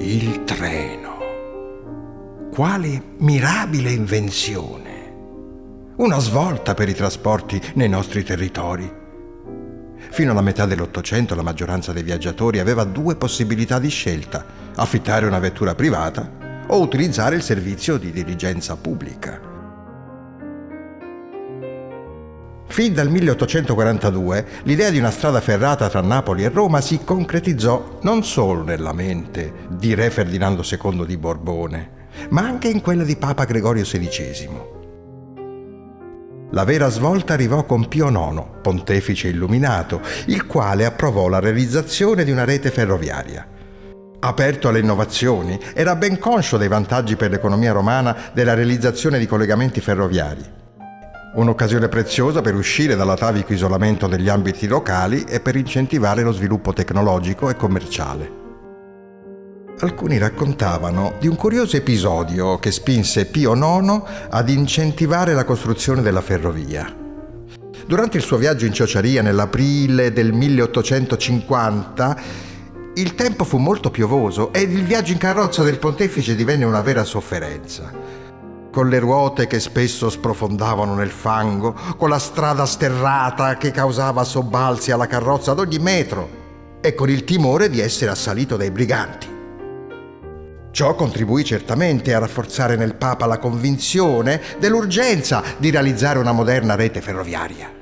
Il treno. Quale mirabile invenzione. Una svolta per i trasporti nei nostri territori. Fino alla metà dell'Ottocento la maggioranza dei viaggiatori aveva due possibilità di scelta, affittare una vettura privata o utilizzare il servizio di dirigenza pubblica. Fin dal 1842 l'idea di una strada ferrata tra Napoli e Roma si concretizzò non solo nella mente di Re Ferdinando II di Borbone, ma anche in quella di Papa Gregorio XVI. La vera svolta arrivò con Pio IX, pontefice illuminato, il quale approvò la realizzazione di una rete ferroviaria. Aperto alle innovazioni, era ben conscio dei vantaggi per l'economia romana della realizzazione di collegamenti ferroviari. Un'occasione preziosa per uscire dall'atavico isolamento degli ambiti locali e per incentivare lo sviluppo tecnologico e commerciale alcuni raccontavano di un curioso episodio che spinse Pio IX ad incentivare la costruzione della ferrovia. Durante il suo viaggio in Ciociaria nell'aprile del 1850, il tempo fu molto piovoso e il viaggio in carrozza del pontefice divenne una vera sofferenza. Con le ruote che spesso sprofondavano nel fango, con la strada sterrata che causava sobbalzi alla carrozza ad ogni metro e con il timore di essere assalito dai briganti. Ciò contribuì certamente a rafforzare nel Papa la convinzione dell'urgenza di realizzare una moderna rete ferroviaria.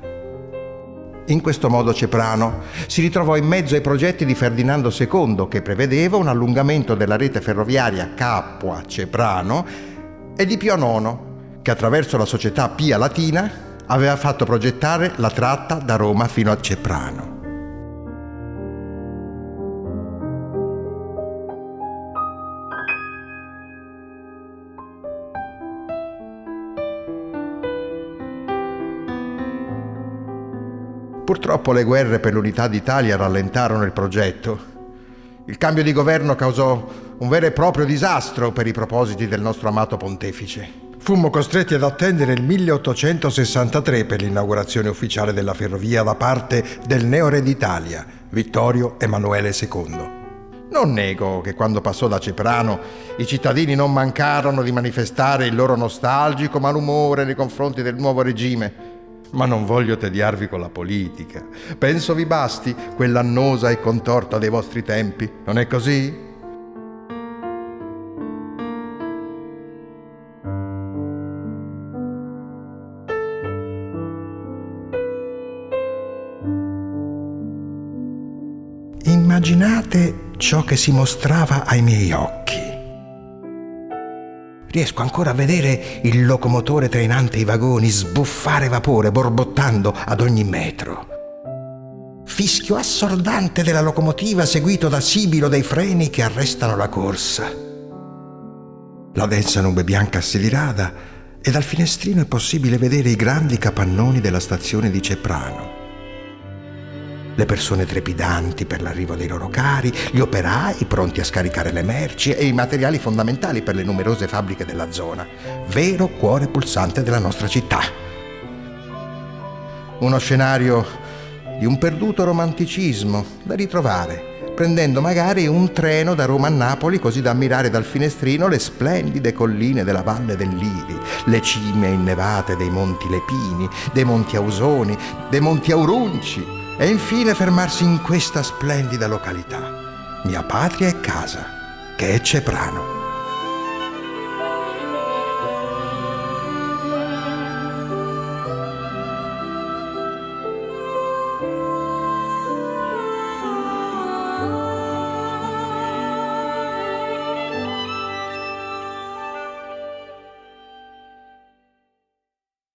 In questo modo Ceprano si ritrovò in mezzo ai progetti di Ferdinando II che prevedeva un allungamento della rete ferroviaria Capua-Ceprano e di Pio IX che attraverso la società Pia Latina aveva fatto progettare la tratta da Roma fino a Ceprano. Purtroppo le guerre per l'unità d'Italia rallentarono il progetto. Il cambio di governo causò un vero e proprio disastro per i propositi del nostro amato pontefice. Fummo costretti ad attendere il 1863 per l'inaugurazione ufficiale della ferrovia da parte del neore d'Italia, Vittorio Emanuele II. Non nego che quando passò da Ceprano i cittadini non mancarono di manifestare il loro nostalgico malumore nei confronti del nuovo regime, ma non voglio tediarvi con la politica. Penso vi basti quell'annosa e contorta dei vostri tempi, non è così? Immaginate ciò che si mostrava ai miei occhi Riesco ancora a vedere il locomotore trainante i vagoni sbuffare vapore borbottando ad ogni metro. Fischio assordante della locomotiva seguito da sibilo dei freni che arrestano la corsa. La densa nube bianca si dirada e dal finestrino è possibile vedere i grandi capannoni della stazione di Ceprano le persone trepidanti per l'arrivo dei loro cari, gli operai pronti a scaricare le merci e i materiali fondamentali per le numerose fabbriche della zona, vero cuore pulsante della nostra città. Uno scenario di un perduto romanticismo da ritrovare, prendendo magari un treno da Roma a Napoli così da ammirare dal finestrino le splendide colline della Valle del Liri, le cime innevate dei Monti Lepini, dei Monti Ausoni, dei Monti Aurunci, e infine fermarsi in questa splendida località, mia patria e casa, che è Ceprano.